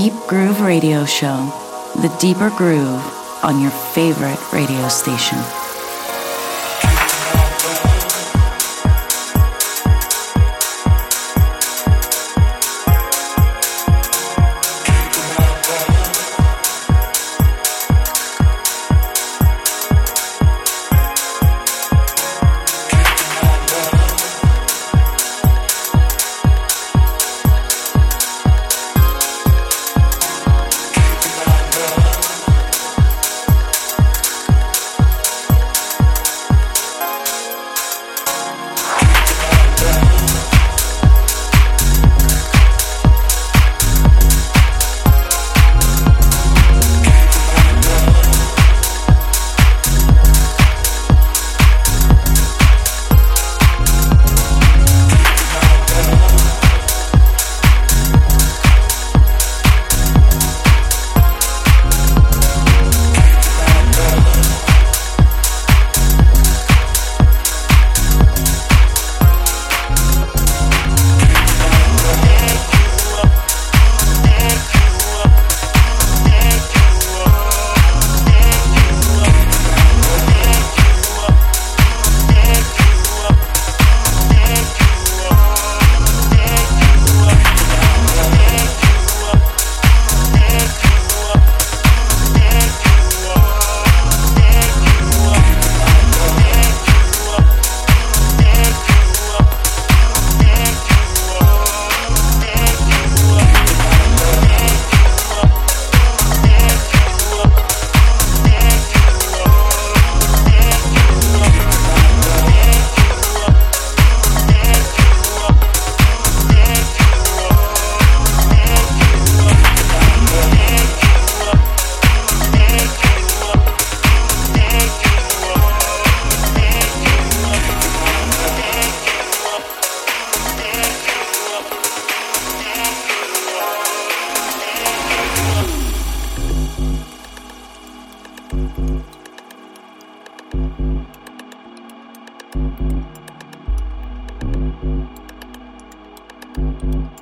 Deep Groove Radio Show, the deeper groove on your favorite radio station. Thank you.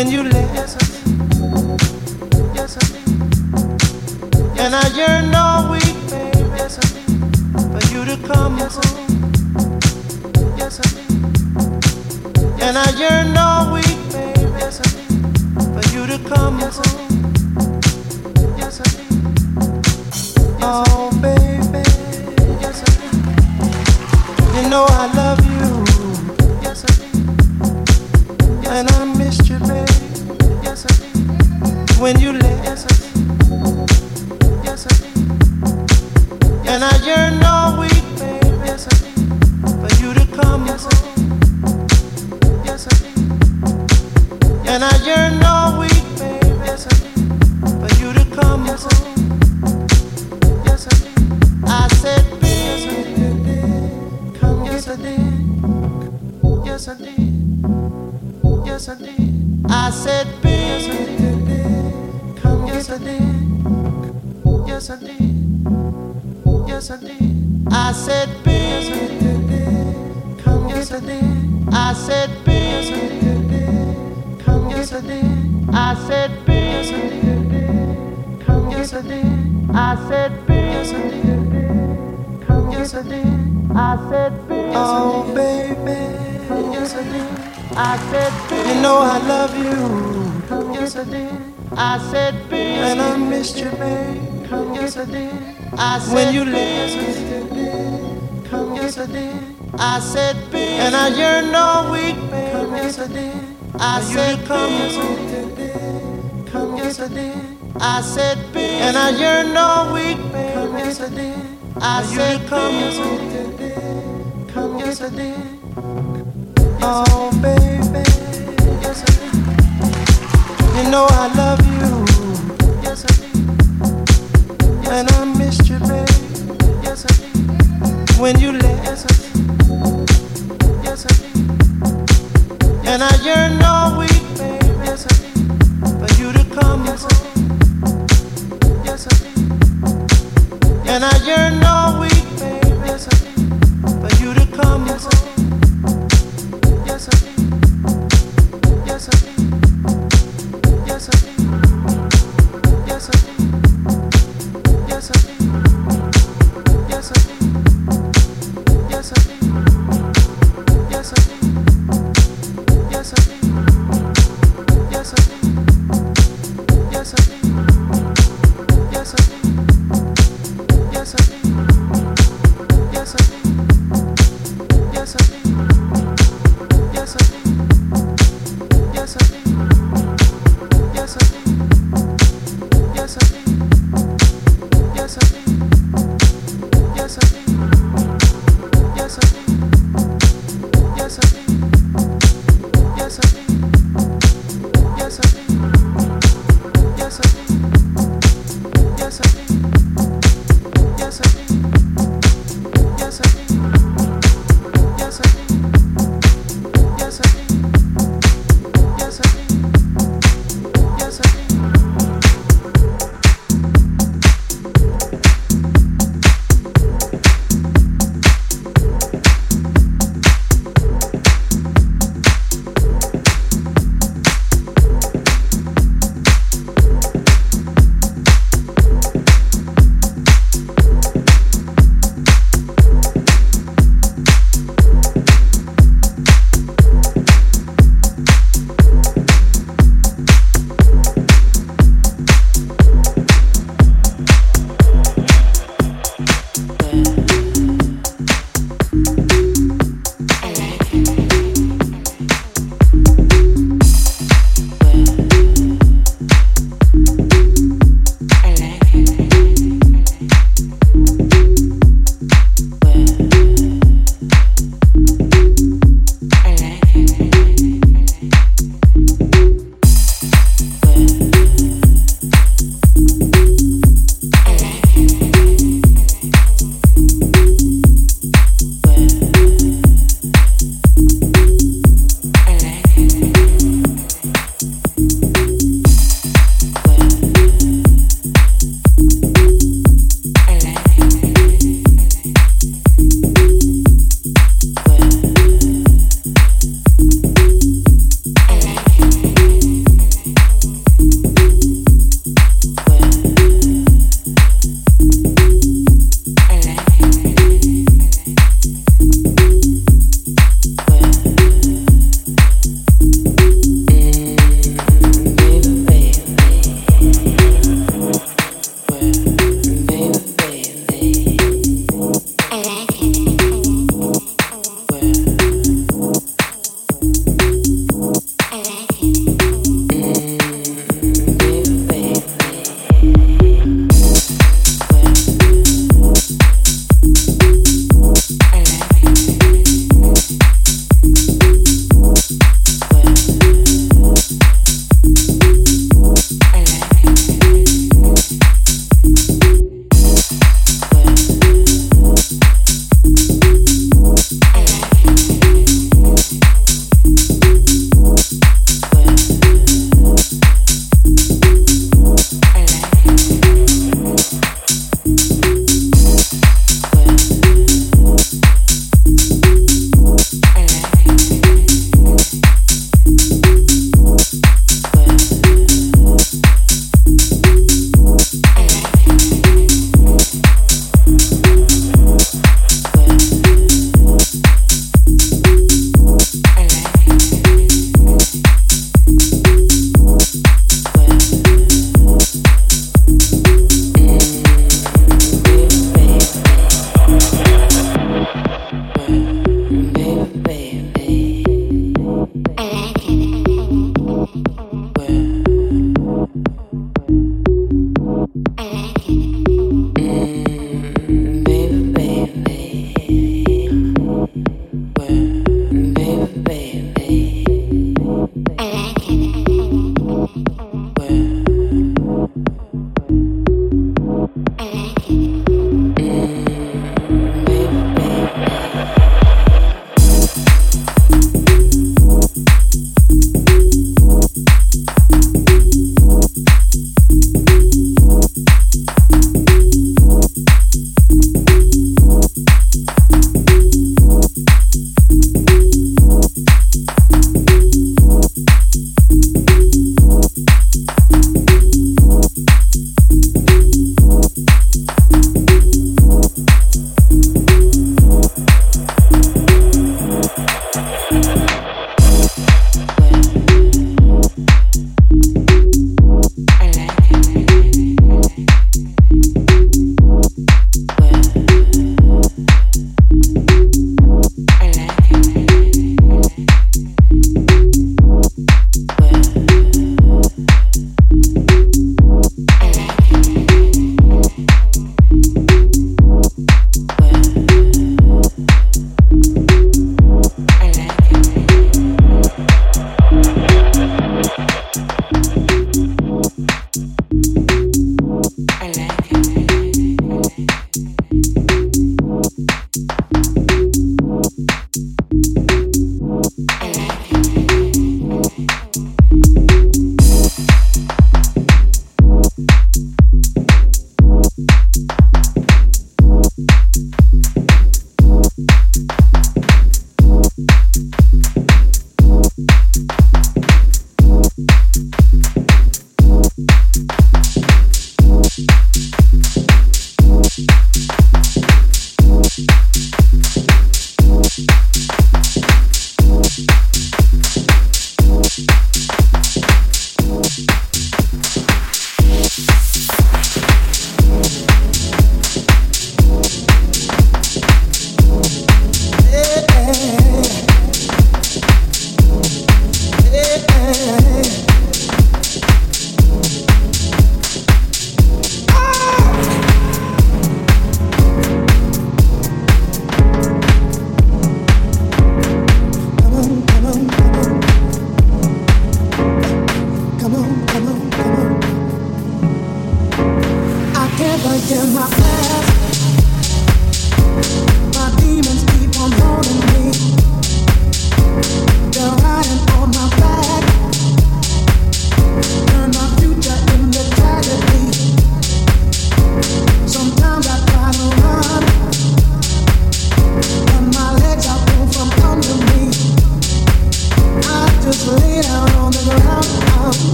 when you I did. I said, babe. Yes, I did. Come yes, I did. I. Yes, I did. I said, yes, I did. I I love you. Come yes, I did. I said, babe. And I missed you, babe. Yes, I did. I said, yes, I did. And I yearn all week, baby, Come yes, I did. I said, come yes I did, come yes I did. I said, be, and I yearn no weak man. Come yes I did. I said, come yes I did, come yes I did. Oh, baby, yes, I did. You know I love you. Yes, I did. And I missed you, baby. Yes, I did. When you left. Yes, I did. And I yearn all week, For you to come. And I yearn all week.